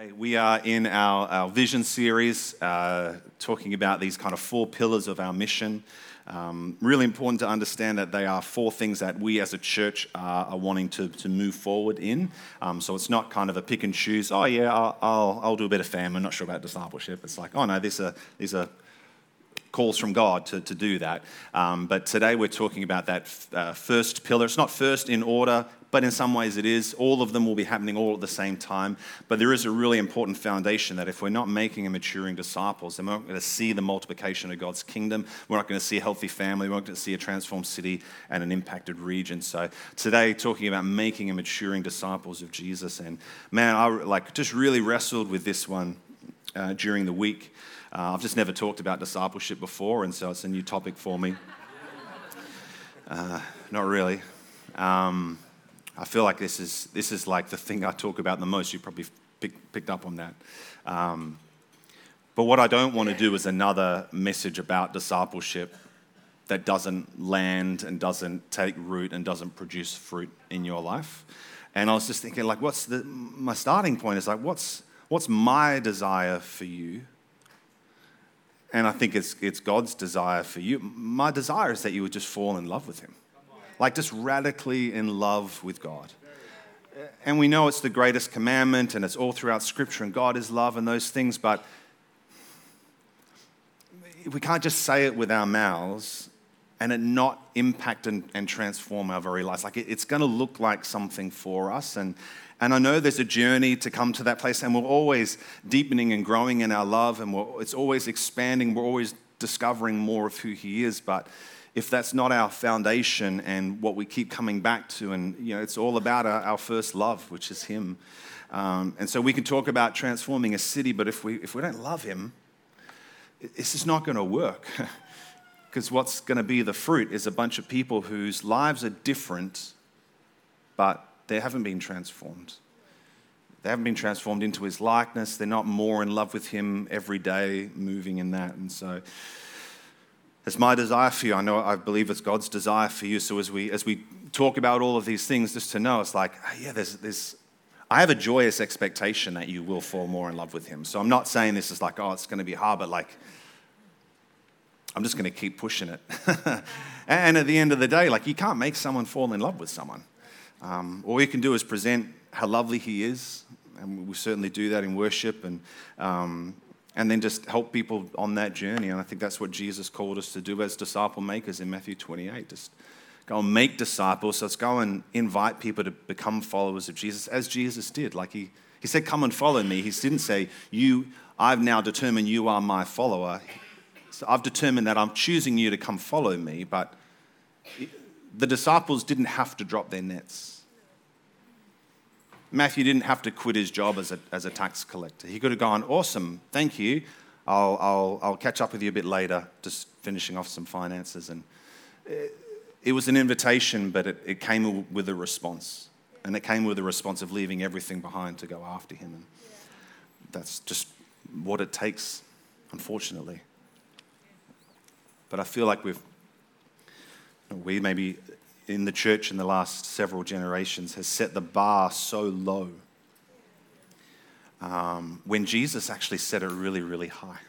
Hey, we are in our, our vision series, uh, talking about these kind of four pillars of our mission. Um, really important to understand that they are four things that we as a church are, are wanting to, to move forward in. Um, so it's not kind of a pick and choose, oh, yeah, I'll, I'll, I'll do a bit of fam, I'm not sure about discipleship. It's like, oh, no, these are, these are calls from God to, to do that. Um, but today we're talking about that uh, first pillar. It's not first in order, but in some ways it is. All of them will be happening all at the same time. But there is a really important foundation that if we're not making and maturing disciples, then we're not going to see the multiplication of God's kingdom. We're not going to see a healthy family. We're not going to see a transformed city and an impacted region. So today, talking about making and maturing disciples of Jesus. And man, I like just really wrestled with this one uh, during the week. Uh, I've just never talked about discipleship before, and so it's a new topic for me. Uh, not really. Um, I feel like this is, this is like the thing I talk about the most. You probably pick, picked up on that. Um, but what I don't want to do is another message about discipleship that doesn't land and doesn't take root and doesn't produce fruit in your life. And I was just thinking, like, what's the, my starting point is like, what's, what's my desire for you? And I think it's, it's God's desire for you. My desire is that you would just fall in love with Him like just radically in love with God. And we know it's the greatest commandment and it's all throughout Scripture and God is love and those things, but we can't just say it with our mouths and it not impact and, and transform our very lives. Like it, it's going to look like something for us. And, and I know there's a journey to come to that place, and we're always deepening and growing in our love, and it's always expanding. We're always discovering more of who He is. But if that's not our foundation and what we keep coming back to, and you know, it's all about our, our first love, which is Him. Um, and so we can talk about transforming a city, but if we, if we don't love Him, it's just not going to work. Because what's going to be the fruit is a bunch of people whose lives are different, but they haven't been transformed. They haven't been transformed into His likeness. They're not more in love with Him every day, moving in that. And so, it's my desire for you. I know I believe it's God's desire for you. So as we as we talk about all of these things, just to know it's like, yeah, there's there's I have a joyous expectation that you will fall more in love with him. So I'm not saying this is like, oh, it's going to be hard, but like I'm just going to keep pushing it. and at the end of the day, like you can't make someone fall in love with someone. Um, all you can do is present how lovely he is, and we certainly do that in worship and um, and then just help people on that journey. And I think that's what Jesus called us to do as disciple makers in Matthew 28. Just go and make disciples. So let's go and invite people to become followers of Jesus as Jesus did. Like he, he said, Come and follow me. He didn't say, You, I've now determined you are my follower. So I've determined that I'm choosing you to come follow me. But the disciples didn't have to drop their nets Matthew didn't have to quit his job as a, as a tax collector. He could have gone, Awesome, thank you. I'll, I'll, I'll catch up with you a bit later, just finishing off some finances. And it, it was an invitation, but it, it came with a response. And it came with a response of leaving everything behind to go after him. And that's just what it takes, unfortunately. But I feel like we've, we maybe in the church in the last several generations has set the bar so low um, when Jesus actually set it really, really high.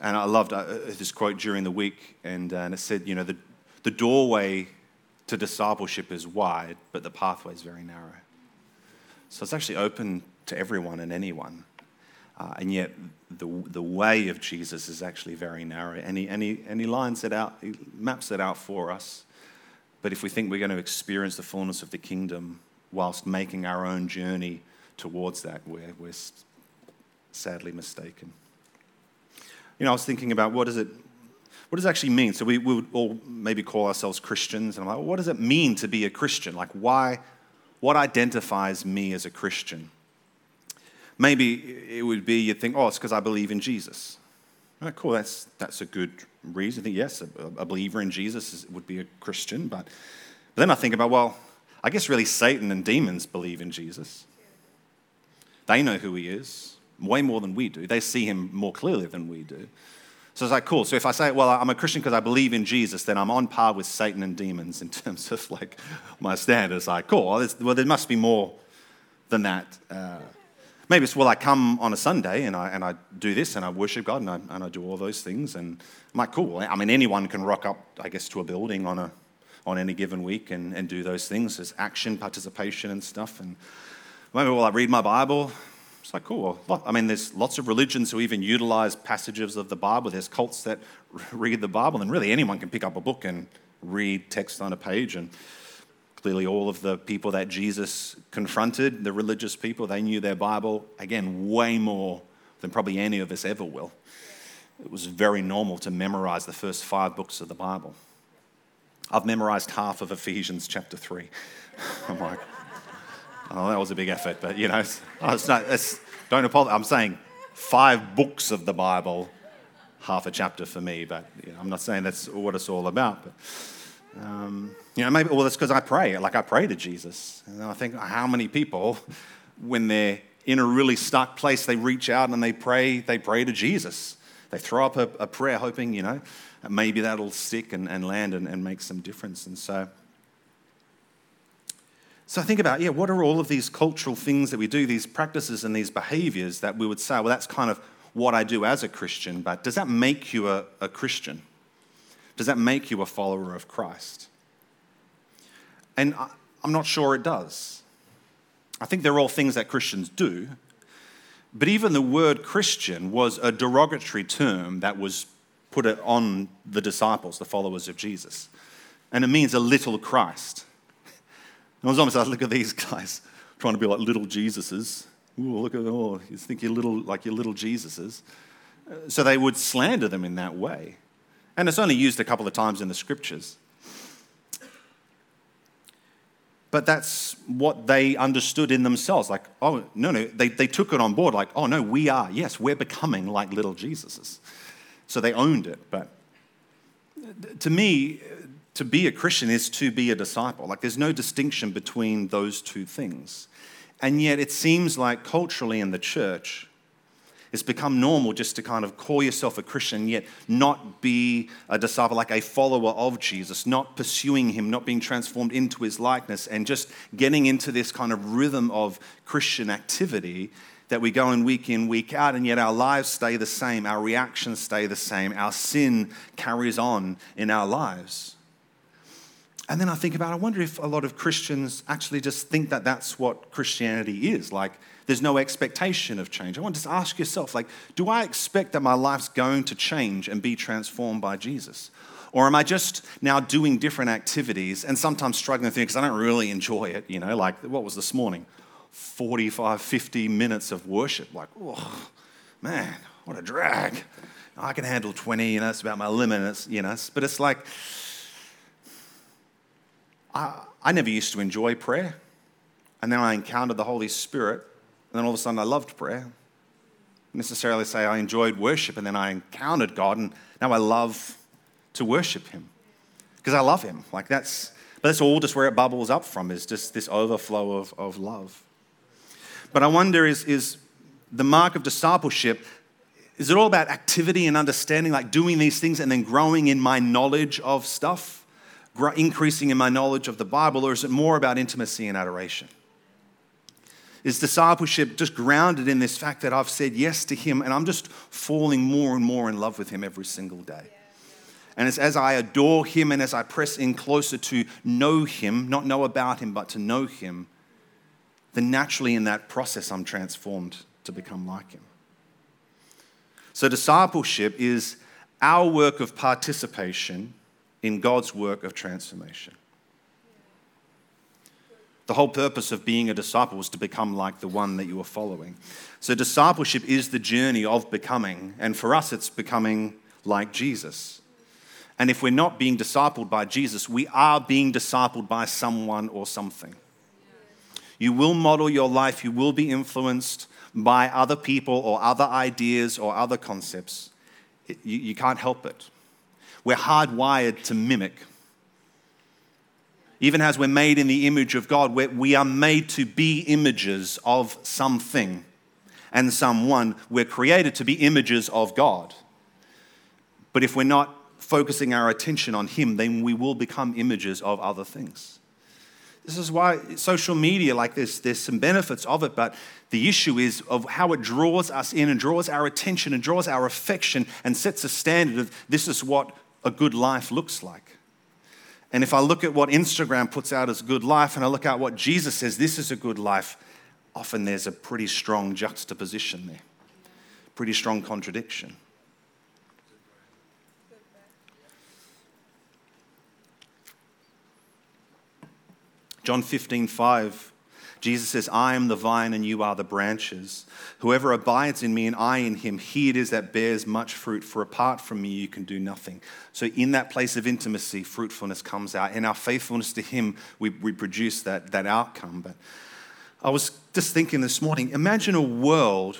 And I loved uh, this quote during the week, and, uh, and it said, you know, the, the doorway to discipleship is wide, but the pathway is very narrow. So it's actually open to everyone and anyone. Uh, and yet, the, the way of Jesus is actually very narrow. And he, and, he, and he lines it out, he maps it out for us. But if we think we're going to experience the fullness of the kingdom whilst making our own journey towards that, we're, we're sadly mistaken. You know, I was thinking about what does it, what does it actually mean? So we, we would all maybe call ourselves Christians, and I'm like, well, what does it mean to be a Christian? Like, why, what identifies me as a Christian? Maybe it would be you'd think, oh, it's because I believe in Jesus. Oh, cool, that's, that's a good reason. I think, yes, a, a believer in Jesus is, would be a Christian. But, but then I think about, well, I guess really Satan and demons believe in Jesus. They know who he is way more than we do. They see him more clearly than we do. So it's like, cool. So if I say, well, I'm a Christian because I believe in Jesus, then I'm on par with Satan and demons in terms of like my standards. Like, cool. Well, there must be more than that. Uh, maybe it's, well, I come on a Sunday and I, and I do this and I worship God and I, and I do all those things. And I'm like, cool. I mean, anyone can rock up, I guess, to a building on, a, on any given week and, and do those things. There's action, participation, and stuff. And maybe, well, I read my Bible. It's like, cool. I mean, there's lots of religions who even utilize passages of the Bible. There's cults that read the Bible, and really anyone can pick up a book and read text on a page. And clearly, all of the people that Jesus confronted, the religious people, they knew their Bible, again, way more than probably any of us ever will. It was very normal to memorize the first five books of the Bible. I've memorized half of Ephesians chapter 3. I'm like, Oh, that was a big effort, but you know, oh, it's not, it's, don't apologize. I'm saying five books of the Bible, half a chapter for me, but you know, I'm not saying that's what it's all about. But, um, you know, maybe, well, that's because I pray. Like, I pray to Jesus. And I think how many people, when they're in a really stuck place, they reach out and they pray, they pray to Jesus. They throw up a, a prayer hoping, you know, maybe that'll stick and, and land and, and make some difference. And so, so I think about, yeah, what are all of these cultural things that we do, these practices and these behaviors that we would say, well, that's kind of what I do as a Christian, but does that make you a, a Christian? Does that make you a follower of Christ? And I'm not sure it does. I think they're all things that Christians do, but even the word Christian was a derogatory term that was put on the disciples, the followers of Jesus. And it means a little Christ. I was almost like, look at these guys trying to be like little Jesuses. Ooh, look at, oh, you think you're little, like you're little Jesuses. So they would slander them in that way. And it's only used a couple of times in the scriptures. But that's what they understood in themselves. Like, oh, no, no, they, they took it on board. Like, oh, no, we are, yes, we're becoming like little Jesuses. So they owned it. But to me, to be a Christian is to be a disciple. Like there's no distinction between those two things. And yet it seems like culturally in the church, it's become normal just to kind of call yourself a Christian, yet not be a disciple, like a follower of Jesus, not pursuing him, not being transformed into his likeness, and just getting into this kind of rhythm of Christian activity that we go in week in, week out, and yet our lives stay the same, our reactions stay the same, our sin carries on in our lives. And then I think about, I wonder if a lot of Christians actually just think that that's what Christianity is. Like, there's no expectation of change. I want to just ask yourself, like, do I expect that my life's going to change and be transformed by Jesus? Or am I just now doing different activities and sometimes struggling with it because I don't really enjoy it? You know, like, what was this morning? 45, 50 minutes of worship. Like, oh, man, what a drag. I can handle 20, you know, it's about my limit, you know, but it's like, I, I never used to enjoy prayer. And then I encountered the Holy Spirit, and then all of a sudden I loved prayer. necessarily say I enjoyed worship, and then I encountered God, and now I love to worship Him because I love Him. Like that's, but that's all just where it bubbles up from is just this overflow of, of love. But I wonder is, is the mark of discipleship, is it all about activity and understanding, like doing these things and then growing in my knowledge of stuff? Increasing in my knowledge of the Bible, or is it more about intimacy and adoration? Is discipleship just grounded in this fact that I've said yes to Him and I'm just falling more and more in love with Him every single day? And it's as I adore Him and as I press in closer to know Him, not know about Him, but to know Him, then naturally in that process I'm transformed to become like Him. So, discipleship is our work of participation in God's work of transformation. The whole purpose of being a disciple was to become like the one that you are following. So, discipleship is the journey of becoming, and for us, it's becoming like Jesus. And if we're not being discipled by Jesus, we are being discipled by someone or something. You will model your life, you will be influenced by other people or other ideas or other concepts. You, you can't help it. We're hardwired to mimic. Even as we're made in the image of God, we are made to be images of something and someone. We're created to be images of God. But if we're not focusing our attention on Him, then we will become images of other things. This is why social media, like this, there's some benefits of it, but the issue is of how it draws us in and draws our attention and draws our affection and sets a standard of this is what a good life looks like. And if I look at what Instagram puts out as good life and I look at what Jesus says this is a good life, often there's a pretty strong juxtaposition there, pretty strong contradiction. John 15, 5, Jesus says, I am the vine and you are the branches. Whoever abides in me and I in him, he it is that bears much fruit, for apart from me you can do nothing. So, in that place of intimacy, fruitfulness comes out. In our faithfulness to him, we, we produce that, that outcome. But I was just thinking this morning imagine a world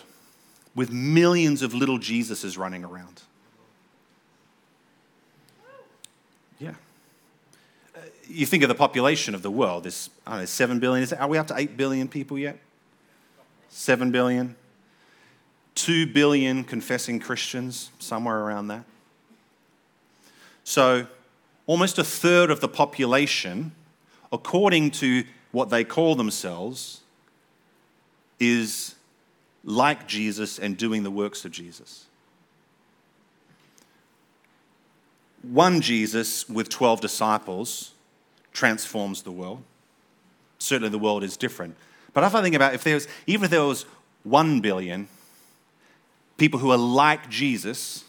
with millions of little Jesuses running around. Yeah you think of the population of the world, there's, know, 7 billion. Is are we up to 8 billion people yet? 7 billion. 2 billion confessing Christians, somewhere around that. So, almost a third of the population, according to what they call themselves, is like Jesus and doing the works of Jesus. One Jesus with 12 disciples transforms the world. Certainly, the world is different. But if I think about if there was, even if there was one billion people who are like Jesus,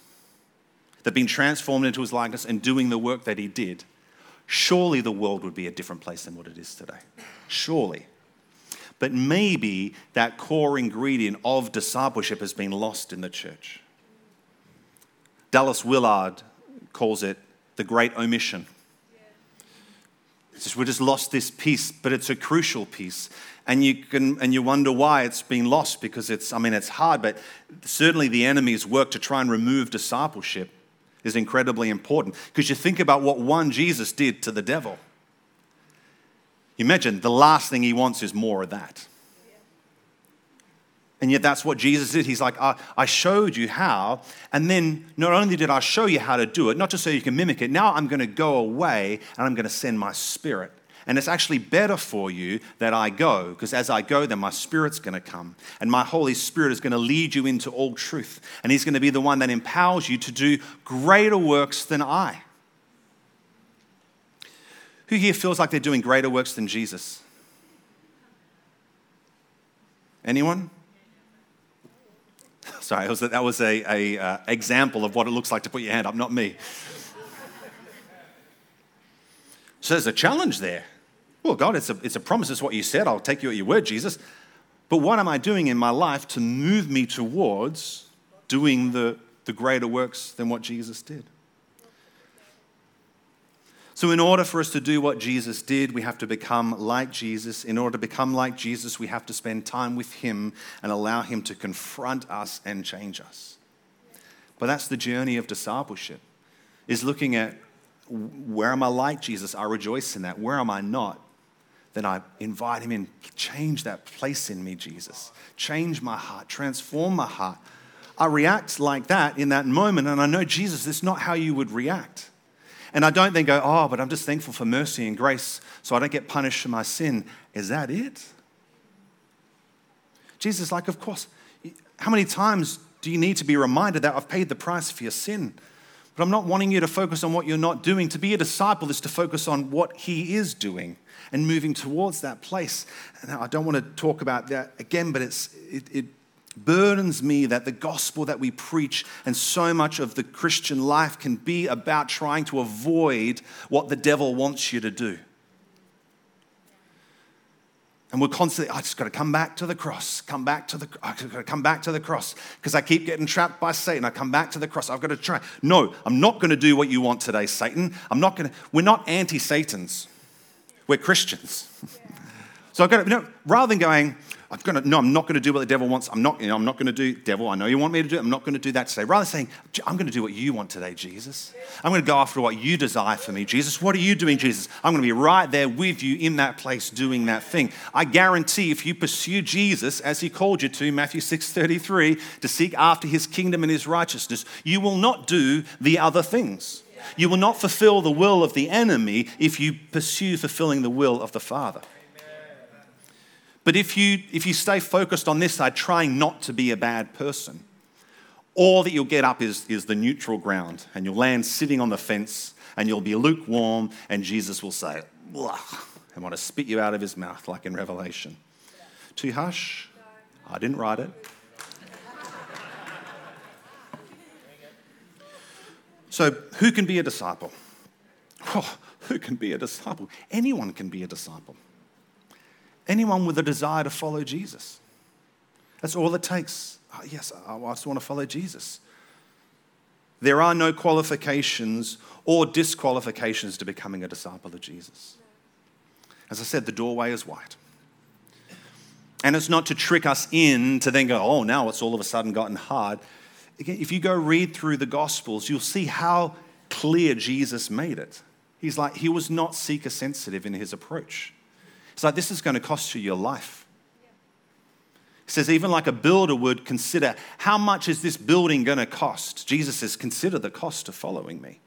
that been transformed into his likeness and doing the work that he did, surely the world would be a different place than what it is today. Surely. But maybe that core ingredient of discipleship has been lost in the church. Dallas Willard calls it the great omission. Just, we just lost this piece, but it's a crucial piece. And you, can, and you wonder why it's been lost because it's, I mean, it's hard, but certainly the enemy's work to try and remove discipleship is incredibly important. Because you think about what one Jesus did to the devil. You imagine the last thing he wants is more of that. And yet, that's what Jesus did. He's like, I, I, showed you how. And then, not only did I show you how to do it, not just so you can mimic it, now I'm going to go away and I'm going to send my spirit. And it's actually better for you that I go, because as I go, then my spirit's going to come. And my Holy Spirit is going to lead you into all truth. And He's going to be the one that empowers you to do greater works than I. Who here feels like they're doing greater works than Jesus? Anyone? Sorry, was, that was a, a uh, example of what it looks like to put your hand up, not me. So there's a challenge there. Well, God, it's a, it's a promise. It's what you said. I'll take you at your word, Jesus. But what am I doing in my life to move me towards doing the, the greater works than what Jesus did? So, in order for us to do what Jesus did, we have to become like Jesus. In order to become like Jesus, we have to spend time with Him and allow Him to confront us and change us. But that's the journey of discipleship, is looking at where am I like Jesus? I rejoice in that. Where am I not? Then I invite Him in. Change that place in me, Jesus. Change my heart. Transform my heart. I react like that in that moment, and I know, Jesus, this is not how you would react. And I don't then go, oh, but I'm just thankful for mercy and grace so I don't get punished for my sin. Is that it? Jesus like, of course. How many times do you need to be reminded that I've paid the price for your sin? But I'm not wanting you to focus on what you're not doing. To be a disciple is to focus on what he is doing and moving towards that place. Now, I don't want to talk about that again, but it's, it, it burdens me that the gospel that we preach and so much of the Christian life can be about trying to avoid what the devil wants you to do. And we're constantly, I just got to come back to the cross, come back to the, I got to come back to the cross because I keep getting trapped by Satan. I come back to the cross. I've got to try. No, I'm not going to do what you want today, Satan. I'm not going to, we're not anti Satans. We're Christians. so I've got to, you know, rather than going, I'm gonna, no, I'm not going to do what the devil wants. I'm not, you know, I'm not going to do, devil, I know you want me to do it. I'm not going to do that today. Rather saying, I'm going to do what you want today, Jesus. I'm going to go after what you desire for me, Jesus. What are you doing, Jesus? I'm going to be right there with you in that place doing that thing. I guarantee if you pursue Jesus as he called you to, Matthew 6:33, to seek after his kingdom and his righteousness, you will not do the other things. You will not fulfill the will of the enemy if you pursue fulfilling the will of the Father. But if you, if you stay focused on this side, trying not to be a bad person, all that you'll get up is, is the neutral ground, and you'll land sitting on the fence, and you'll be lukewarm, and Jesus will say, and want to spit you out of his mouth, like in Revelation. Too harsh? I didn't write it. So, who can be a disciple? Oh, who can be a disciple? Anyone can be a disciple. Anyone with a desire to follow Jesus. That's all it takes. Oh, yes, I just want to follow Jesus. There are no qualifications or disqualifications to becoming a disciple of Jesus. As I said, the doorway is wide. And it's not to trick us in to then go, oh, now it's all of a sudden gotten hard again, if you go read through the Gospels, you'll see how clear Jesus made it. He's like, he was not seeker sensitive in his approach. It's like, this is going to cost you your life. He says, even like a builder would consider, how much is this building going to cost? Jesus says, consider the cost of following me.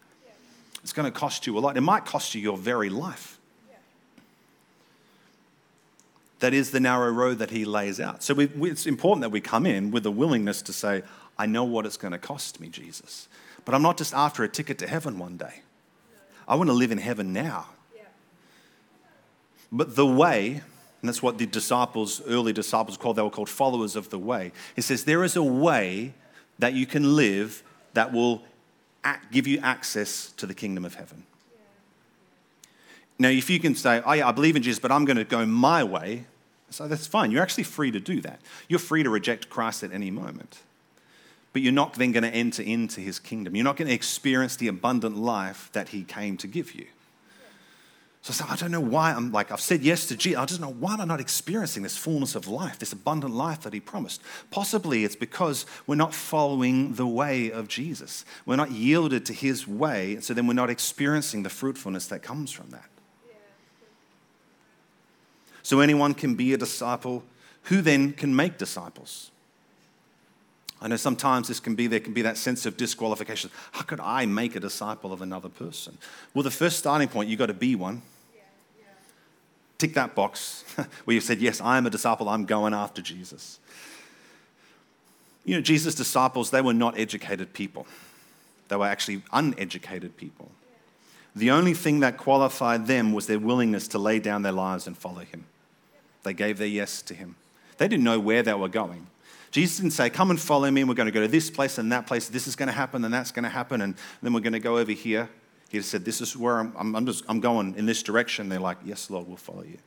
It's going to cost you a lot. It might cost you your very life. That is the narrow road that he lays out. So we, it's important that we come in with a willingness to say, I know what it's going to cost me, Jesus. But I'm not just after a ticket to heaven one day. I want to live in heaven now. But the way, and that's what the disciples, early disciples called, they were called followers of the way. He says, there is a way that you can live that will give you access to the kingdom of heaven. Now, if you can say, oh, yeah, I believe in Jesus, but I'm going to go my way, so that's fine. You're actually free to do that. You're free to reject Christ at any moment but you're not then going to enter into his kingdom. You're not going to experience the abundant life that he came to give you. So I said, I don't know why I'm like, I've said yes to Jesus. I just don't know why am I not experiencing this fullness of life, this abundant life that he promised? Possibly it's because we're not following the way of Jesus. We're not yielded to his way, and so then we're not experiencing the fruitfulness that comes from that. So anyone can be a disciple. Who then can make disciples? I know sometimes this can be, there can be that sense of disqualification. How could I make a disciple of another person? Well, the first starting point, you've got to be one. Tick that box where you've said, Yes, I am a disciple, I'm going after Jesus. You know, Jesus' disciples, they were not educated people, they were actually uneducated people. The only thing that qualified them was their willingness to lay down their lives and follow him. They gave their yes to him. They didn't know where they were going. Jesus didn't say, Come and follow me, and we're going to go to this place and that place. This is going to happen, and that's going to happen, and then we're going to go over here. He said, This is where I'm, I'm, I'm, just, I'm going in this direction. They're like, Yes, Lord, we'll follow you.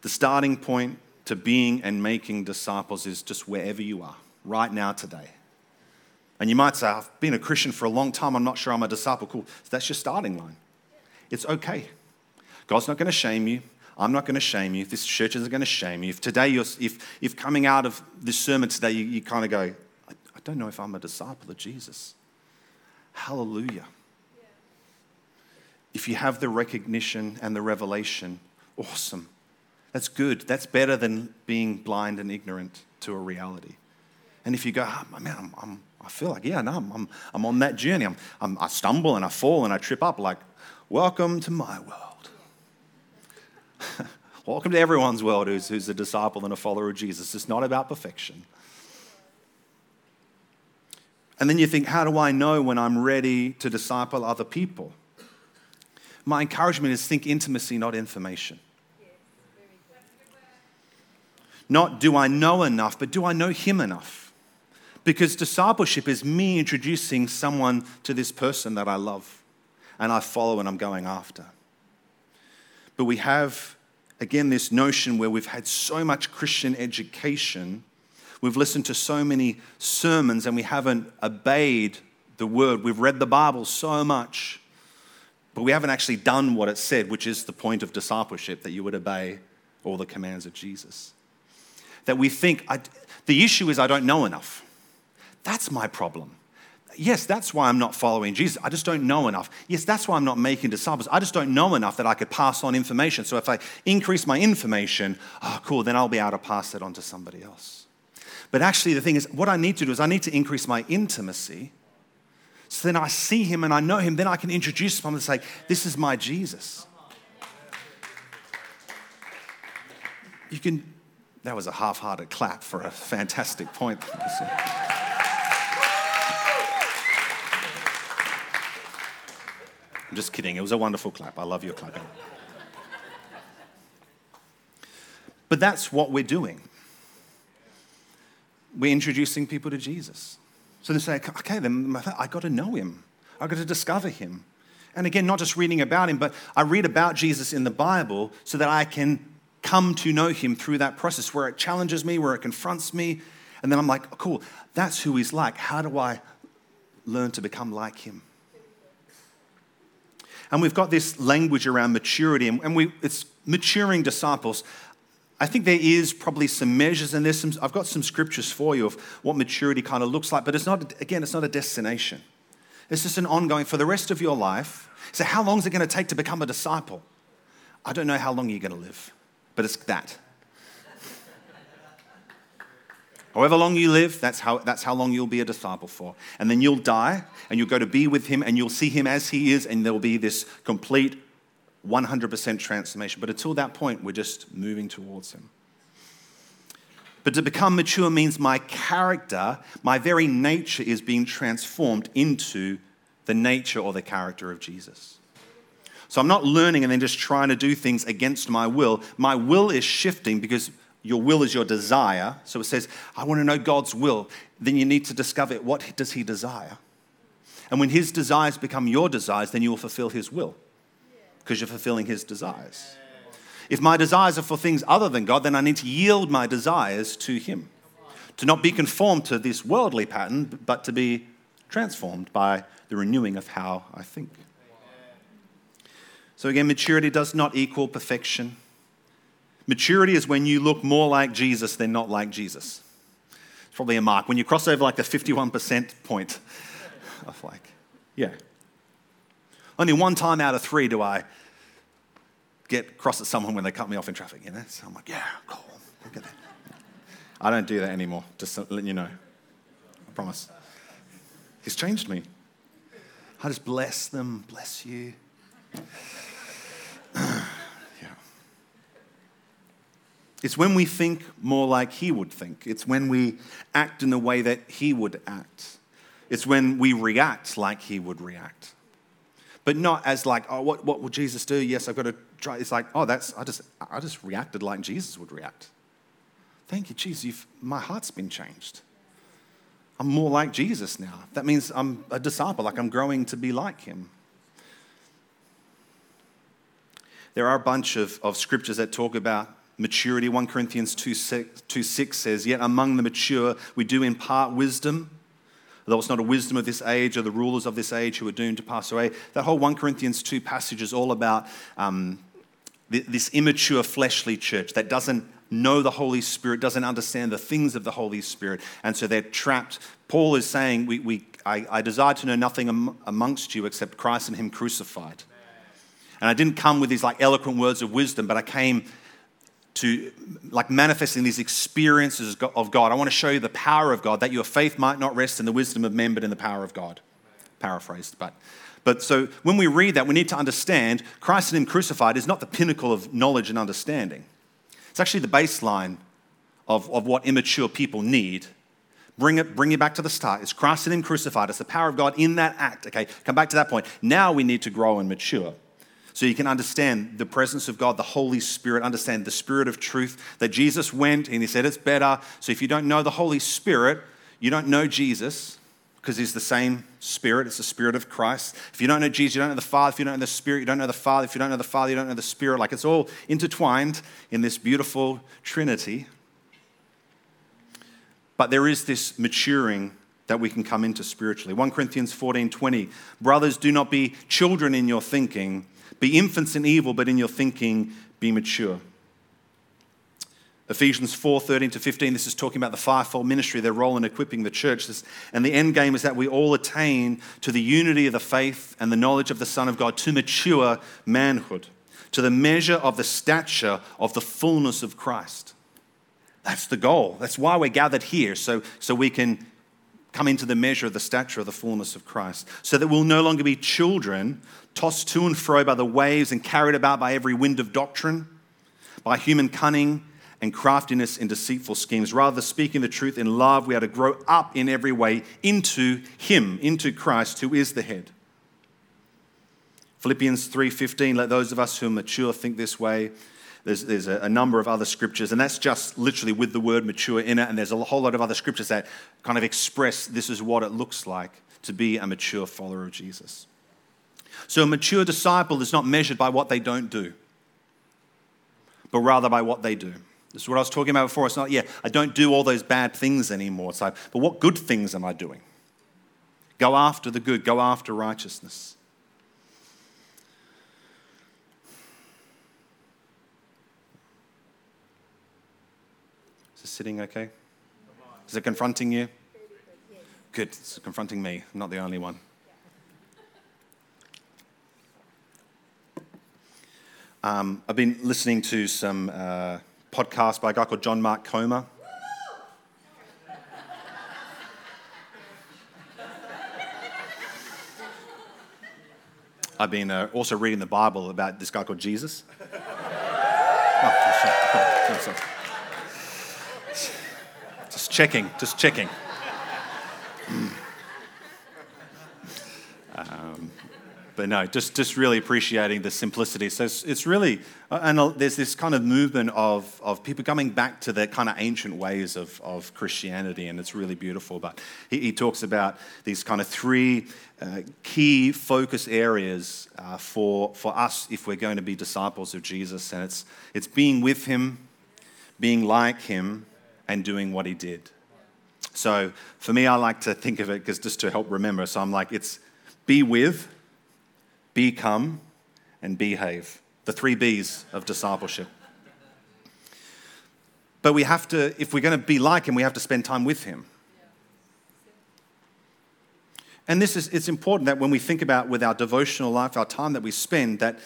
The starting point to being and making disciples is just wherever you are, right now, today. And you might say, I've been a Christian for a long time, I'm not sure I'm a disciple. Cool. So that's your starting line. It's okay. God's not going to shame you. I'm not going to shame you. This church isn't going to shame you. If today, you're, if, if coming out of this sermon today, you, you kind of go, I, I, don't know if I'm a disciple of Jesus. Hallelujah. If you have the recognition and the revelation, awesome. That's good. That's better than being blind and ignorant to a reality. And if you go, oh, man, I'm, I'm, i feel like, yeah, no, I'm, I'm, I'm on that journey. I'm, I'm, I stumble and I fall and I trip up, like, welcome to my world. Welcome to everyone's world who's, who's a disciple and a follower of Jesus. It's not about perfection. And then you think, how do I know when I'm ready to disciple other people? My encouragement is think intimacy, not information. Not do I know enough, but do I know him enough? Because discipleship is me introducing someone to this person that I love and I follow and I'm going after. But we have, again, this notion where we've had so much Christian education, we've listened to so many sermons, and we haven't obeyed the word. We've read the Bible so much, but we haven't actually done what it said, which is the point of discipleship that you would obey all the commands of Jesus. That we think, the issue is I don't know enough. That's my problem. Yes, that's why I'm not following Jesus. I just don't know enough. Yes, that's why I'm not making disciples. I just don't know enough that I could pass on information. So if I increase my information, oh, cool, then I'll be able to pass that on to somebody else. But actually, the thing is, what I need to do is I need to increase my intimacy So then I see him and I know him, then I can introduce him and say, This is my Jesus. You can, that was a half hearted clap for a fantastic point. I'm just kidding. It was a wonderful clap. I love your clapping. But that's what we're doing. We're introducing people to Jesus. So they say, okay, then I got to know him. I got to discover him. And again, not just reading about him, but I read about Jesus in the Bible so that I can come to know him through that process where it challenges me, where it confronts me. And then I'm like, oh, cool, that's who he's like. How do I learn to become like him? And we've got this language around maturity, and we, it's maturing disciples. I think there is probably some measures, and there's some, I've got some scriptures for you of what maturity kind of looks like, but it's not, again, it's not a destination. It's just an ongoing for the rest of your life. So, how long is it going to take to become a disciple? I don't know how long you're going to live, but it's that. However long you live, that's how, that's how long you'll be a disciple for. And then you'll die and you'll go to be with him and you'll see him as he is, and there'll be this complete 100% transformation. But until that point, we're just moving towards him. But to become mature means my character, my very nature is being transformed into the nature or the character of Jesus. So I'm not learning and then just trying to do things against my will. My will is shifting because your will is your desire. So it says, I want to know God's will. Then you need to discover what does he desire? And when his desires become your desires, then you will fulfill his will because you're fulfilling his desires. If my desires are for things other than God, then I need to yield my desires to him. To not be conformed to this worldly pattern, but to be transformed by the renewing of how I think. So again, maturity does not equal perfection. Maturity is when you look more like Jesus than not like Jesus. It's probably a mark. When you cross over like the 51% point of like, yeah. Only one time out of three do I get cross at someone when they cut me off in traffic, you know? So I'm like, yeah, cool. Look at that. I don't do that anymore, just to let you know. I promise. He's changed me. I just bless them, bless you. yeah. It's when we think more like He would think. It's when we act in the way that He would act. It's when we react like He would react. But not as like, oh, what, what would Jesus do? Yes, I've got to try. It's like, oh, that's, I just, I just reacted like Jesus would react. Thank you, Jesus. You've, my heart's been changed. I'm more like Jesus now. That means I'm a disciple, like I'm growing to be like Him. There are a bunch of, of scriptures that talk about maturity. 1 Corinthians 2 6, 2 6 says, Yet among the mature we do impart wisdom, though it's not a wisdom of this age or the rulers of this age who are doomed to pass away. That whole 1 Corinthians 2 passage is all about um, this immature fleshly church that doesn't know the Holy Spirit, doesn't understand the things of the Holy Spirit, and so they're trapped. Paul is saying, we, we, I, I desire to know nothing amongst you except Christ and Him crucified. And I didn't come with these like eloquent words of wisdom, but I came to like manifesting these experiences of God. I want to show you the power of God, that your faith might not rest in the wisdom of men, but in the power of God. Paraphrased, but. But so when we read that, we need to understand Christ and Him crucified is not the pinnacle of knowledge and understanding. It's actually the baseline of, of what immature people need. Bring it, bring it back to the start. It's Christ and Him crucified. It's the power of God in that act. Okay, come back to that point. Now we need to grow and mature. So you can understand the presence of God, the Holy Spirit, understand the Spirit of truth, that Jesus went and he said it's better. So if you don't know the Holy Spirit, you don't know Jesus because he's the same Spirit. It's the Spirit of Christ. If you don't know Jesus, you don't know the Father. If you don't know the Spirit, you don't know the Father. If you don't know the Father, you don't know the Spirit. Like it's all intertwined in this beautiful Trinity. But there is this maturing that we can come into spiritually. 1 Corinthians 14 20. Brothers, do not be children in your thinking be infants in evil, but in your thinking, be mature. Ephesians 4 13 to 15, this is talking about the fivefold ministry, their role in equipping the church. And the end game is that we all attain to the unity of the faith and the knowledge of the Son of God, to mature manhood, to the measure of the stature of the fullness of Christ. That's the goal. That's why we're gathered here, so, so we can come into the measure of the stature of the fullness of Christ, so that we'll no longer be children tossed to and fro by the waves and carried about by every wind of doctrine, by human cunning and craftiness in deceitful schemes. Rather, speaking the truth in love, we are to grow up in every way into Him, into Christ, who is the head. Philippians 3:15, let those of us who are mature think this way. There's, there's a, a, number of other scriptures, and that's just literally with the word mature in it. And there's a whole lot of other scriptures that kind of express this is what it looks like to be a mature follower of Jesus. So a mature disciple is not measured by what they don't do, but rather by what they do. This is what I was talking about before. It's not, yeah, I don't do all those bad things anymore. It's like, but what good things am I doing? Go after the good, go after righteousness. Sitting okay? Is it confronting you? Good, it's confronting me, I'm not the only one. Um, I've been listening to some uh, podcasts by a guy called John Mark Comer. I've been uh, also reading the Bible about this guy called Jesus. Oh, checking, just checking. Um, but no, just, just really appreciating the simplicity. So it's, it's really, uh, and there's this kind of movement of, of people coming back to the kind of ancient ways of, of Christianity, and it's really beautiful. But he, he talks about these kind of three uh, key focus areas uh, for, for us if we're going to be disciples of Jesus, and it's, it's being with him, being like him, and doing what he did. So for me, I like to think of it because just to help remember. So I'm like, it's be with, become, and behave. The three B's of discipleship. But we have to, if we're going to be like him, we have to spend time with him. And this is, it's important that when we think about with our devotional life, our time that we spend, that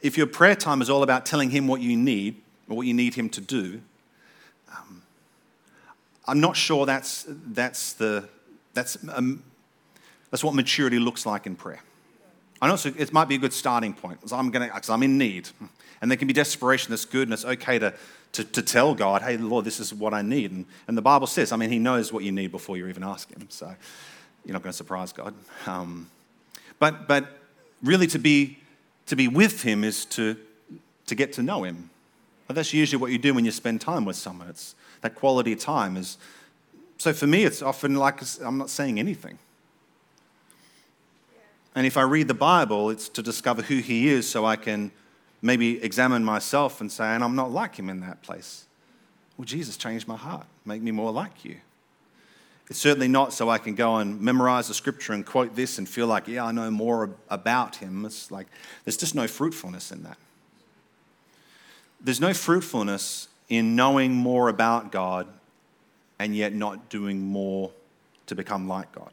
if your prayer time is all about telling him what you need or what you need him to do, um, I'm not sure that's, that's, the, that's, um, that's what maturity looks like in prayer. I know it might be a good starting point because I'm, gonna, I'm in need. And there can be desperation that's good, and it's okay to, to, to tell God, hey, Lord, this is what I need. And, and the Bible says, I mean, He knows what you need before you even ask Him. So you're not going to surprise God. Um, but, but really, to be, to be with Him is to, to get to know Him. But that's usually what you do when you spend time with someone. It's that quality of time is. So for me, it's often like I'm not saying anything. And if I read the Bible, it's to discover who He is so I can maybe examine myself and say, and I'm not like Him in that place. Well, Jesus changed my heart, make me more like you. It's certainly not so I can go and memorize the scripture and quote this and feel like, yeah, I know more about Him. It's like, there's just no fruitfulness in that. There's no fruitfulness in knowing more about God and yet not doing more to become like God.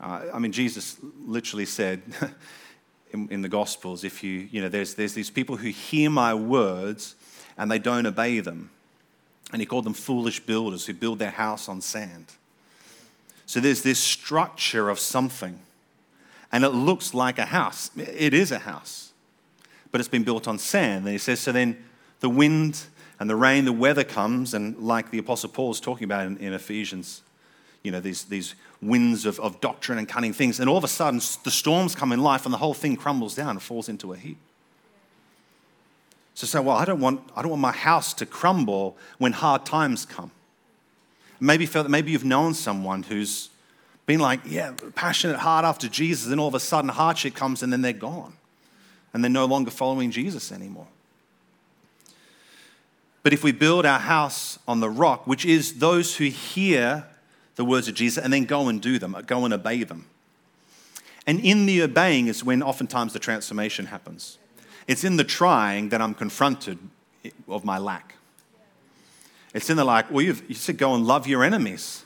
Uh, I mean, Jesus literally said in, in, the Gospels, if you, you know, there's, there's these people who hear my words and they don't obey them. And he called them foolish builders who build their house on sand. So there's this structure of something, and it looks like a house. It is a house, but it's been built on sand. And he says, so then the wind and the rain, the weather comes, and like the Apostle Paul is talking about in, in Ephesians you know, these, these winds of, of doctrine and cunning things. And all of a sudden, the storms come in life and the whole thing crumbles down and falls into a heap. So say, well, I don't want, I don't want my house to crumble when hard times come. Maybe, felt, maybe you've known someone who's been like, yeah, passionate, hard after Jesus, and all of a sudden hardship comes and then they're gone. And they're no longer following Jesus anymore. But if we build our house on the rock, which is those who hear the words of Jesus and then go and do them, go and obey them. And in the obeying is when oftentimes the transformation happens. It's in the trying that I'm confronted of my lack. It's in the like, well, you said go and love your enemies.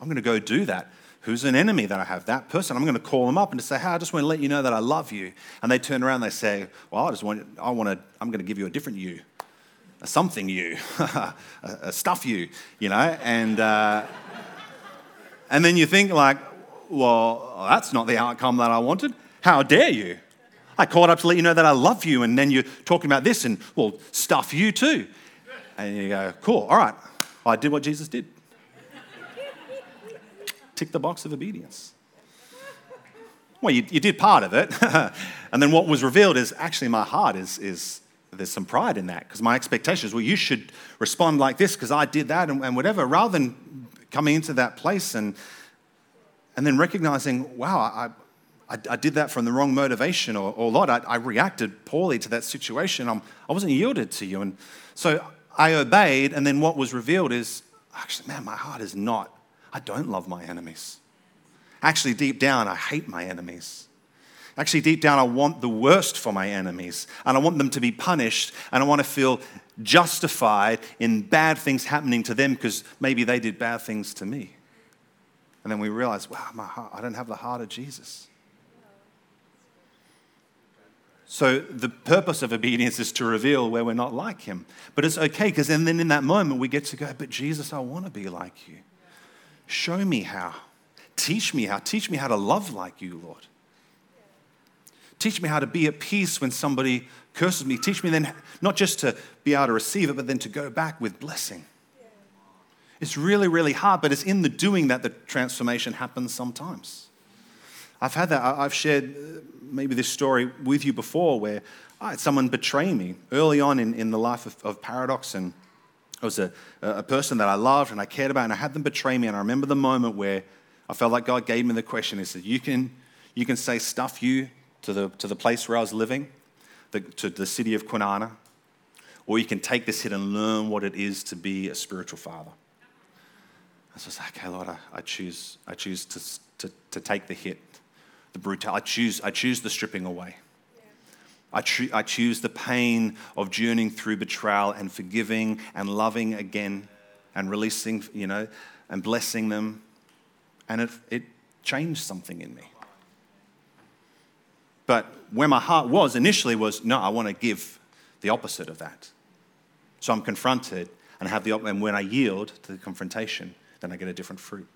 I'm going to go do that. Who's an enemy that I have? That person. I'm going to call them up and just say, hey, I just want to let you know that I love you. And they turn around and they say, well, I just want, I want to, I'm going to give you a different you, a something you, a, stuff you, you know, and, uh, And then you think, like, well, that's not the outcome that I wanted. How dare you? I called up to let you know that I love you, and then you're talking about this, and well, stuff you too. And you go, cool, all right, I did what Jesus did. Tick the box of obedience. Well, you, you did part of it. and then what was revealed is actually my heart is, is there's some pride in that because my expectations, well, you should respond like this because I did that and, and whatever, rather than coming into that place and, and then recognizing, wow, I, I, I, did that from the wrong motivation, or, or Lord, I, I reacted poorly to that situation. I'm, I wasn't yielded to you. And so I obeyed, and then what was revealed is actually, man, my heart is not, I don't love my enemies. Actually, deep down, I hate my enemies. Actually, deep down, I want the worst for my enemies, and I want them to be punished, and I want to feel justified in bad things happening to them because maybe they did bad things to me. And then we realize, wow, my heart, I don't have the heart of Jesus. So the purpose of obedience is to reveal where we're not like him. But it's okay because then, then in that moment we get to go, but Jesus, I want to be like you. Show me how. Teach me how. Teach me how to love like you, Lord. Teach me how to be at peace when somebody curses me. Teach me then not just to be able to receive it, but then to go back with blessing. It's really, really hard, but it's in the doing that the transformation happens sometimes. I've had that. I've shared uh, maybe this story with you before where I had someone betray me early on in, in the life of, of Paradox. And it was a, a person that I loved and I cared about, and I had them betray me. And I remember the moment where I felt like God gave me the question. He said, You can, you can say stuff you to the, to the place where I was living, the, to the city of Kwinana, or you can take this hit and learn what it is to be a spiritual father. I was like, okay, Lord, I, I choose, I choose to, to, to take the hit the brutality. I choose, I choose the stripping away. I, tr- I choose the pain of journeying through betrayal and forgiving and loving again and releasing, you know, and blessing them. And it, it changed something in me. But where my heart was initially was, no, I want to give the opposite of that. So I'm confronted and have the and when I yield to the confrontation, then I get a different fruit.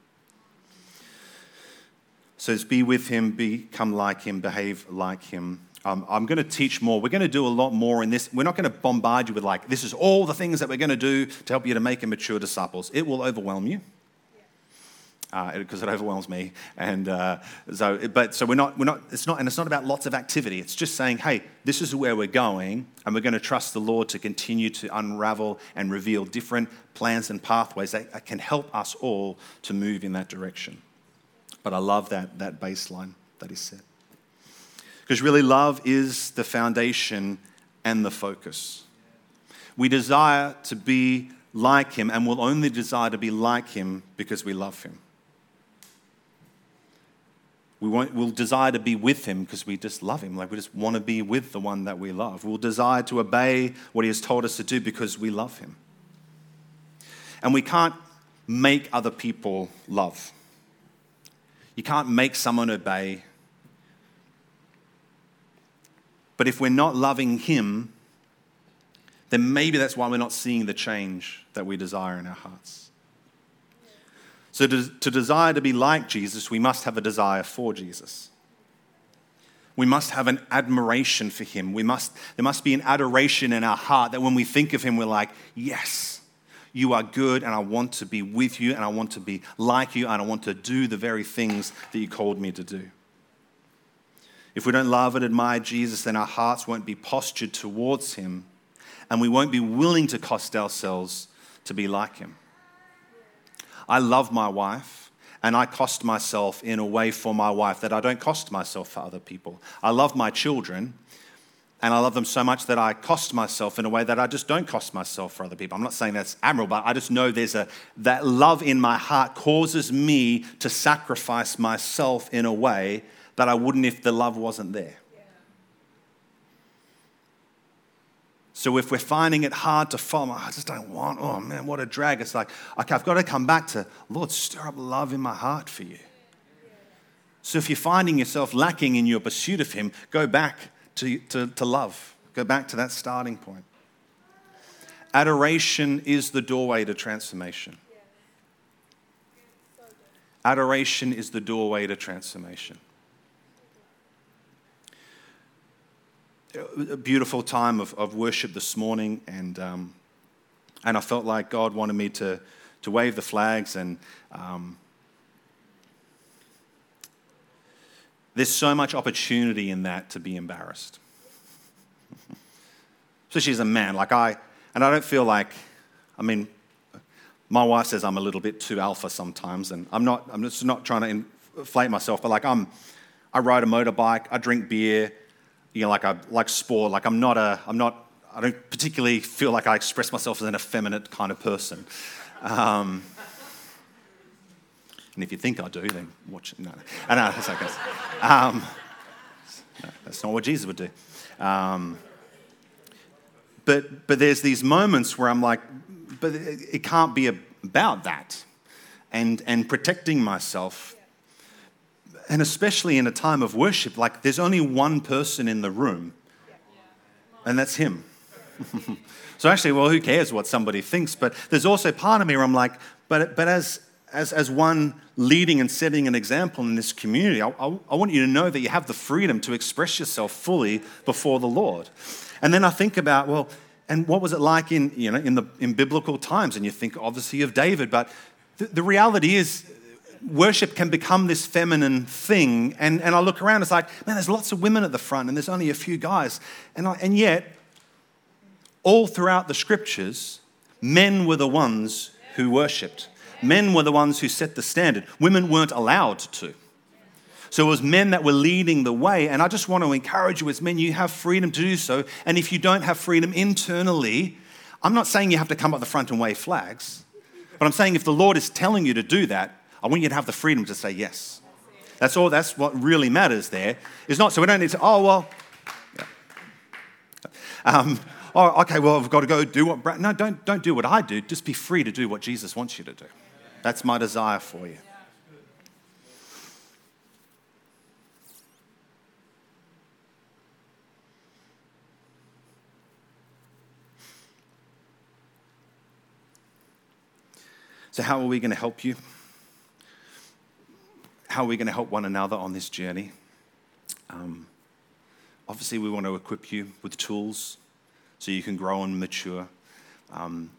So it's be with him, become like him, behave like him. Um, I'm going to teach more. We're going to do a lot more in this. We're not going to bombard you with, like, this is all the things that we're going to do to help you to make a mature disciples. It will overwhelm you because uh, it overwhelms me. And uh, so, but so we're not, we're not, it's not, and it's not about lots of activity. It's just saying, hey, this is where we're going, and we're going to trust the Lord to continue to unravel and reveal different plans and pathways that can help us all to move in that direction. But I love that, that baseline that he said. Because really, love is the foundation and the focus. We desire to be like him, and we'll only desire to be like him because we love him. We won't, we'll desire to be with him because we just love him. Like we just want to be with the one that we love. We'll desire to obey what he has told us to do because we love him. And we can't make other people love. You can't make someone obey. But if we're not loving Him, then maybe that's why we're not seeing the change that we desire in our hearts. So, to, to, desire to be like Jesus, we must have a desire for Jesus. We must have an admiration for him. We must, there must be an adoration in our heart that when we think of him, we're like, yes, you are good, and I want to be with you, and I want to be like you, and I want to do the very things that you called me to do. If we don't love and admire Jesus, then our hearts won't be postured towards him, and we won't be willing to cost ourselves to be like him. I love my wife, and I cost myself in a way for my wife that I don't cost myself for other people. I love my children, and I love them so much that I cost myself in a way that I just don't cost myself for other people. I'm not saying that's admirable, but I just know there's a that love in my heart causes me to sacrifice myself in a way that I wouldn't if the love wasn't there. So if we're finding it hard to follow, I just don't want, oh man, what a drag. It's like, okay, I've got to come back to, Lord, stir up love in my heart for you. So if you're finding yourself lacking in your pursuit of Him, go back to, to, to love. Go back to that starting point. Adoration is the doorway to transformation. Adoration is the doorway to transformation. A beautiful time of, of worship this morning, and, um, and I felt like God wanted me to, to wave the flags. And um, there's so much opportunity in that to be embarrassed. Especially as a man, like I, and I don't feel like, I mean, my wife says I'm a little bit too alpha sometimes, and I'm not, I'm just not trying to inflate myself, but like I'm, I ride a motorbike, I drink beer, you know, like I like sport, like I'm not a, I'm not, I don't particularly feel like I express myself as an effeminate kind of person. Um, and if you think I do, then watch. No, no, no that's okay. Um, no, that's not what Jesus would do. Um, but, but there's these moments where I'm like, but it, it can't be about that. And, and protecting myself. And especially in a time of worship, like there's only one person in the room, and that's him. so actually, well, who cares what somebody thinks? But there's also part of me where I'm like, but, but as, as, as one leading and setting an example in this community, I, I, I want you to know that you have the freedom to express yourself fully before the Lord. And then I think about, well, and what was it like in, you know, in, the, in biblical times? And you think obviously of David, but the, the reality is worship can become this feminine thing. And, and I look around, it's like, man, there's lots of women at the front and there's only a few guys. And, I, and yet, all throughout the scriptures, men were the ones who worshipped. Men were the ones who set the standard. Women weren't allowed to. So it was men that were leading the way. And I just want to encourage you as men, you have freedom to do so. And if you don't have freedom internally, I'm not saying you have to come up the front and wave flags, but I'm saying if the Lord is telling you to do that, I want you to have the freedom to say yes. That's all, that's what really matters there. Is not so we don't need to, oh, well, yeah. um, oh, okay, well, I've got to go do what, Brad, no, don't, don't do what I do. Just be free to do what Jesus wants you to do. That's my desire for you. So, how are we going to help you? How we're going to help one another on this journey? Um, obviously, we want to equip you with tools so you can grow and mature. Um,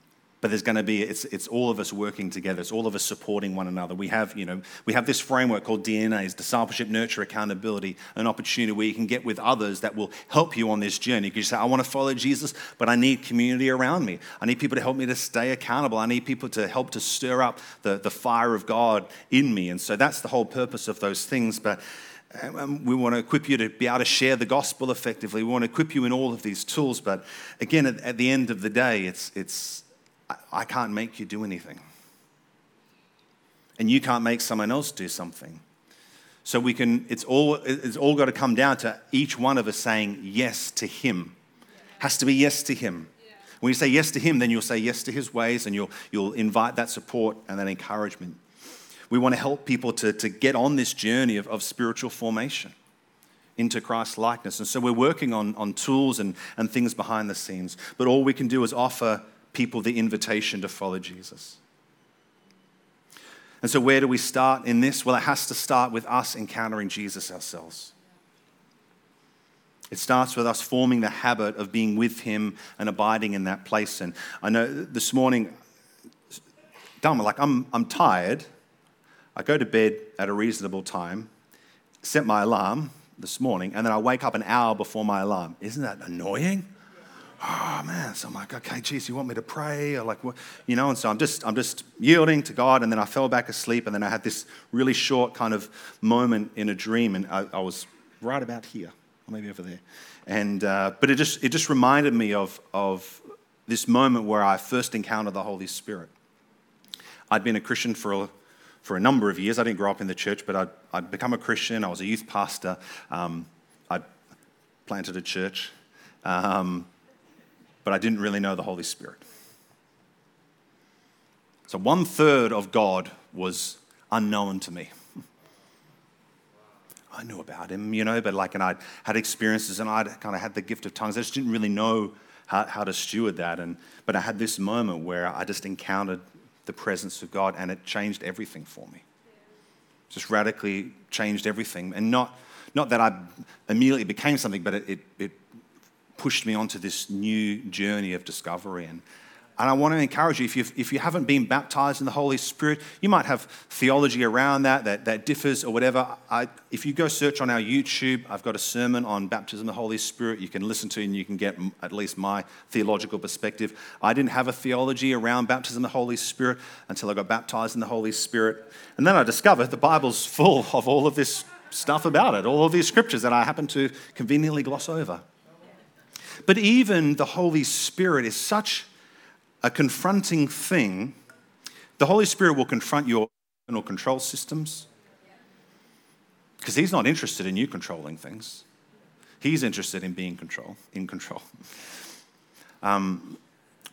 but there's going to be it's, it's all of us working together. It's all of us supporting one another. We have you know we have this framework called dnas discipleship nurture accountability an opportunity where you can get with others that will help you on this journey. Because you say i want to follow jesus but i need community around me. I need people to help me to stay accountable. I need people to help to stir up the, the fire of god in me. And so that's the whole purpose of those things. But um, we want to equip you to be able to share the gospel effectively. We want to equip you in all of these tools. But again, at, at the end of the day, it's, it's, I can't make you do anything. And you can't make someone else do something. So we can, it's all, it's all got to come down to each one of us saying yes to Him. Has to be yes to Him. When you say yes to Him, then you'll say yes to His ways and you'll, you'll invite that support and that encouragement. We want to help people to, to get on this journey of, of spiritual formation into Christ's likeness. And so we're working on, on tools and, and things behind the scenes. But all we can do is offer people the invitation to follow Jesus. And so, where do we start in this? Well, it has to start with us encountering Jesus ourselves. It starts with us forming the habit of being with Him and abiding in that place. And I know this morning, dumb, like I'm, I'm tired. I go to bed at a reasonable time, set my alarm this morning, and then I wake up an hour before my alarm. Isn't that annoying? Oh man. So i'm like okay geez you want me to pray? Or like what you know and so i'm just i'm just yielding to god and then i fell back asleep and then i had this really short kind of moment in a dream and i, I was right about here or maybe over there. And uh, but it just it just reminded me of of this moment where i first encountered the holy spirit. I'd been a christian for a, for a number of years. I didn't grow up in the church but i'd, I'd become a christian. I was a youth pastor. Um, i planted a church. Um, but I didn't really know the Holy Spirit. So one third of God was unknown to me. I knew about him, you know, but like, and I'd had experiences and I'd kind of had the gift of tongues. I just didn't really know how, how to steward that. And, but I had this moment where I just encountered the presence of God and it changed everything for me. Just radically changed everything. And not, not that I immediately became something, but it, it, it pushed me onto this new journey of discovery. And and I want to encourage you if, you've, if you haven't been baptized in the Holy Spirit, you might have theology around that that, that differs or whatever. I, if you go search on our YouTube, I've got a sermon on baptism in the Holy Spirit you can listen to and you can get at least my theological perspective. I didn't have a theology around baptism in the Holy Spirit until I got baptized in the Holy Spirit. And then I discovered the Bible's full of all of this stuff about it, all of these scriptures that I happen to conveniently gloss over. But even the Holy Spirit is such a confronting thing, the Holy Spirit will confront your internal control systems because He's not interested in you controlling things. He's interested in being control, in control. Um,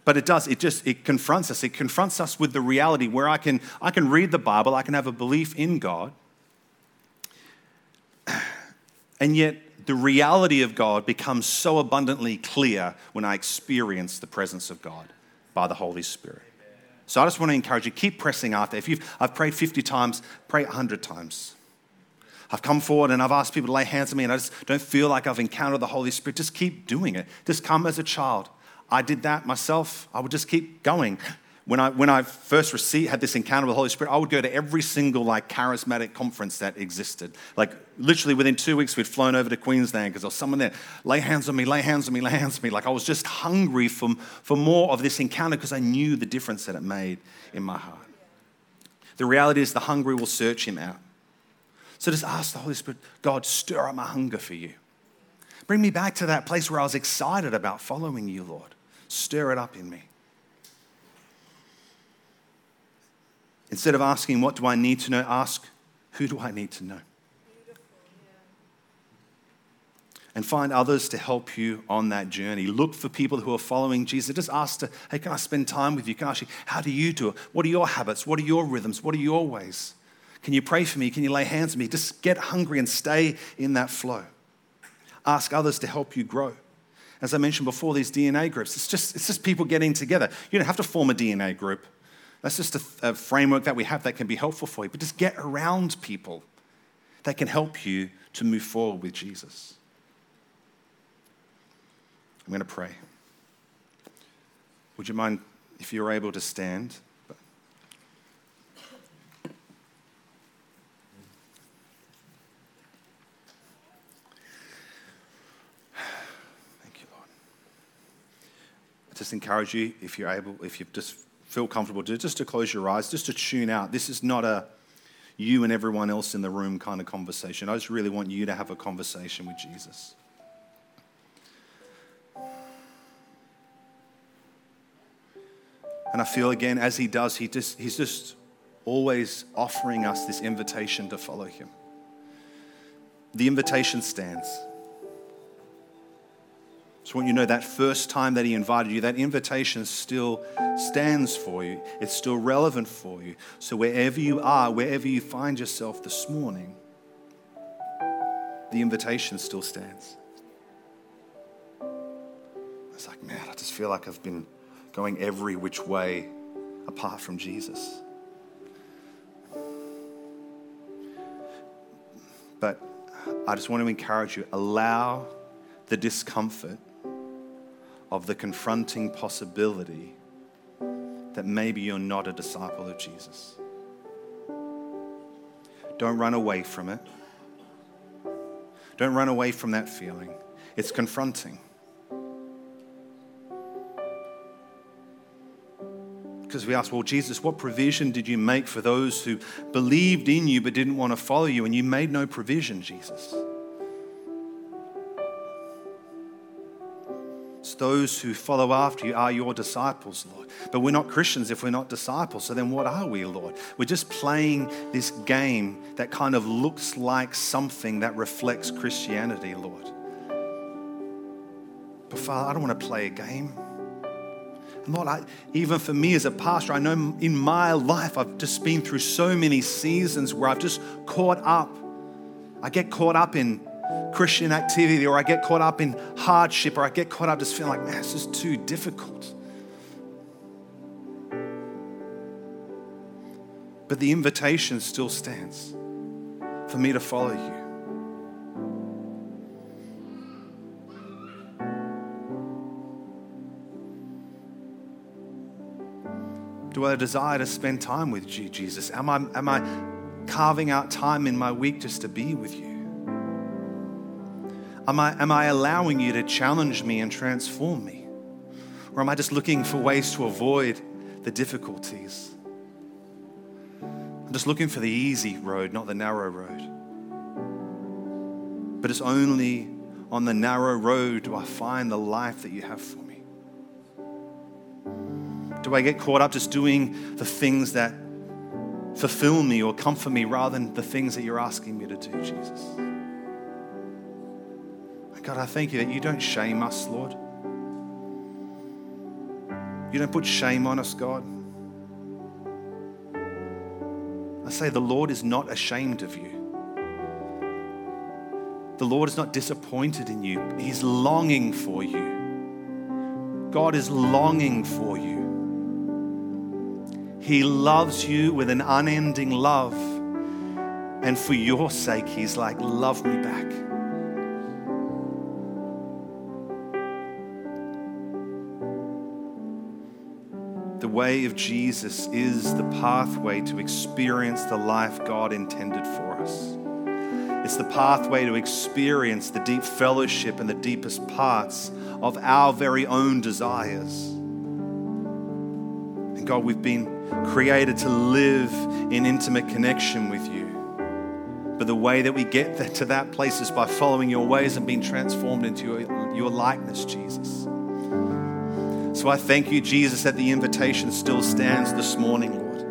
but it does it just it confronts us it confronts us with the reality where i can i can read the bible i can have a belief in god and yet the reality of god becomes so abundantly clear when i experience the presence of god by the Holy Spirit. So I just want to encourage you, keep pressing after. If you've, I've prayed 50 times, pray 100 times. I've come forward and I've asked people to lay hands on me and I just don't feel like I've encountered the Holy Spirit. Just keep doing it. Just come as a child. I did that myself. I would just keep going when I, when I first received, had this encounter with the Holy Spirit, I would go to every single like charismatic conference that existed. Like literally within two weeks, we'd flown over to Queensland because there was someone there. Lay hands on me, lay hands on me, lay hands on me. Like I was just hungry for, for more of this encounter because I knew the difference that it made in my heart. The reality is the hungry will search him out. So just ask the Holy Spirit, God, stir up my hunger for you. Bring me back to that place where I was excited about following you, Lord. Stir it up in me. Instead of asking, What do I need to know? ask, Who do I need to know? And find others to help you on that journey. Look for people who are following Jesus. Just ask to, hey, can I spend time with you? Can I ask you, how do you do it? What are your habits? What are your rhythms? What are your ways? Can you pray for me? Can you lay hands on me? Just get hungry and stay in that flow. Ask others to help you grow. As I mentioned before, these DNA groups, it's just, it's just people getting together. You don't have to form a DNA group. That's just a, a framework that we have that can be helpful for you. But just get around people that can help you to move forward with Jesus. I'm going to pray. Would you mind if you're able to stand? Thank you, Lord. I just encourage you, if you're able, if you've just feel comfortable to, just to close your eyes, just to tune out. This is not a you and everyone else in the room kind of conversation. I just really want you to have a conversation with Jesus. And I feel again, as he does, he just, he's just always offering us this invitation to follow him. The invitation stands. So I want you to know that first time that he invited you, that invitation still stands for you. It's still relevant for you. So wherever you are, wherever you find yourself this morning, the invitation still stands. It's like, man, I just feel like I've been going every which way apart from Jesus. But I just want to encourage you allow the discomfort of the confronting possibility that maybe you're not a disciple of Jesus. Don't run away from it. Don't run away from that feeling. It's confronting. Because we ask, well, Jesus, what provision did you make for those who believed in you but didn't want to follow you? And you made no provision, Jesus. Those who follow after you are your disciples, Lord. But we're not Christians if we're not disciples. So then what are we, Lord? We're just playing this game that kind of looks like something that reflects Christianity, Lord. But Father, I don't want to play a game. Lord, I, even for me as a pastor, I know in my life I've just been through so many seasons where I've just caught up. I get caught up in Christian activity or I get caught up in hardship or I get caught up just feeling like, man, this is too difficult. But the invitation still stands. for me to follow you. Do I desire to spend time with you, Jesus? Am I, am I carving out time in my week just to be with you? Am I, am I allowing you to challenge me and transform me? Or am I just looking for ways to avoid the difficulties? I'm just looking for the easy road, not the narrow road. But it's only on the narrow road do I find the life that you have for me. Do I get caught up just doing the things that fulfill me or comfort me rather than the things that you're asking me to do, Jesus? God, I thank you that you don't shame us, Lord. You don't put shame on us, God. I say the Lord is not ashamed of you. The Lord is not disappointed in you. He's longing for you. God is longing for you. He loves you with an unending love. And for your sake, He's like, Love me back. Way of Jesus is the pathway to experience the life God intended for us. It's the pathway to experience the deep fellowship and the deepest parts of our very own desires. And God, we've been created to live in intimate connection with you. But the way that we get to that place is by following your ways and being transformed into your, your likeness, Jesus. So I thank you, Jesus, that the invitation still stands this morning, Lord.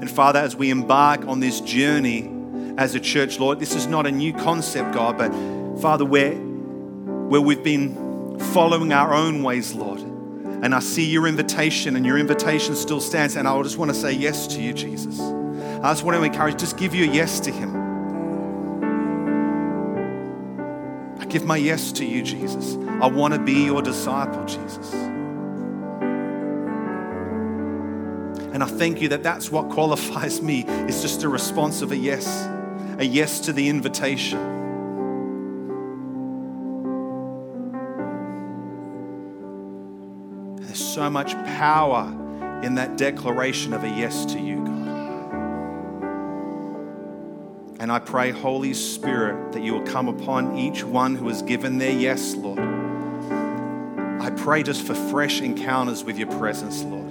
And Father, as we embark on this journey as a church, Lord, this is not a new concept, God, but Father, where, where we've been following our own ways, Lord. And I see your invitation, and your invitation still stands. And I just want to say yes to you, Jesus. I just want to encourage, just give you a yes to Him. I give my yes to you, Jesus. I want to be your disciple, Jesus. And I thank you that that's what qualifies me is just a response of a yes, a yes to the invitation. There's so much power in that declaration of a yes to you, God. And I pray, Holy Spirit, that you will come upon each one who has given their yes, Lord. I pray just for fresh encounters with your presence, Lord.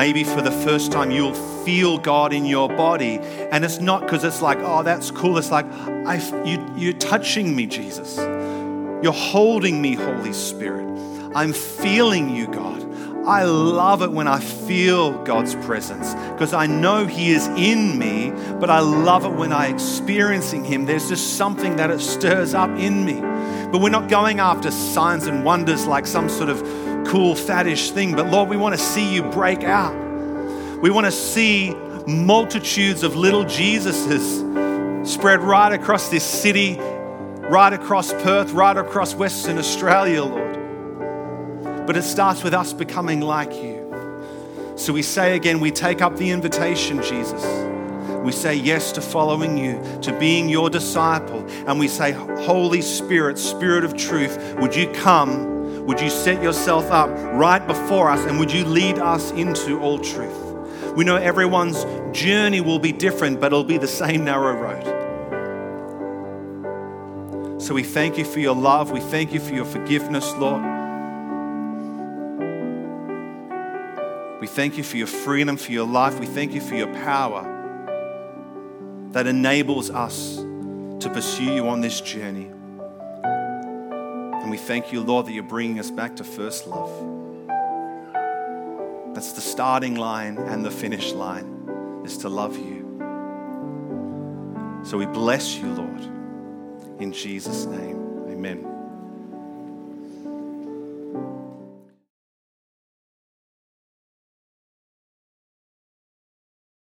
Maybe for the first time, you'll feel God in your body. And it's not because it's like, oh, that's cool. It's like, I, you, you're touching me, Jesus. You're holding me, Holy Spirit. I'm feeling you, God. I love it when I feel God's presence because I know He is in me, but I love it when I'm experiencing Him. There's just something that it stirs up in me. But we're not going after signs and wonders like some sort of cool, faddish thing. But Lord, we want to see you break out. We want to see multitudes of little Jesuses spread right across this city, right across Perth, right across Western Australia, Lord. But it starts with us becoming like you. So we say again, we take up the invitation, Jesus. We say yes to following you, to being your disciple. And we say, Holy Spirit, Spirit of truth, would you come? Would you set yourself up right before us? And would you lead us into all truth? We know everyone's journey will be different, but it'll be the same narrow road. So we thank you for your love. We thank you for your forgiveness, Lord. We thank you for your freedom, for your life. We thank you for your power that enables us to pursue you on this journey. And we thank you, Lord, that you're bringing us back to first love. That's the starting line and the finish line, is to love you. So we bless you, Lord. In Jesus' name, amen.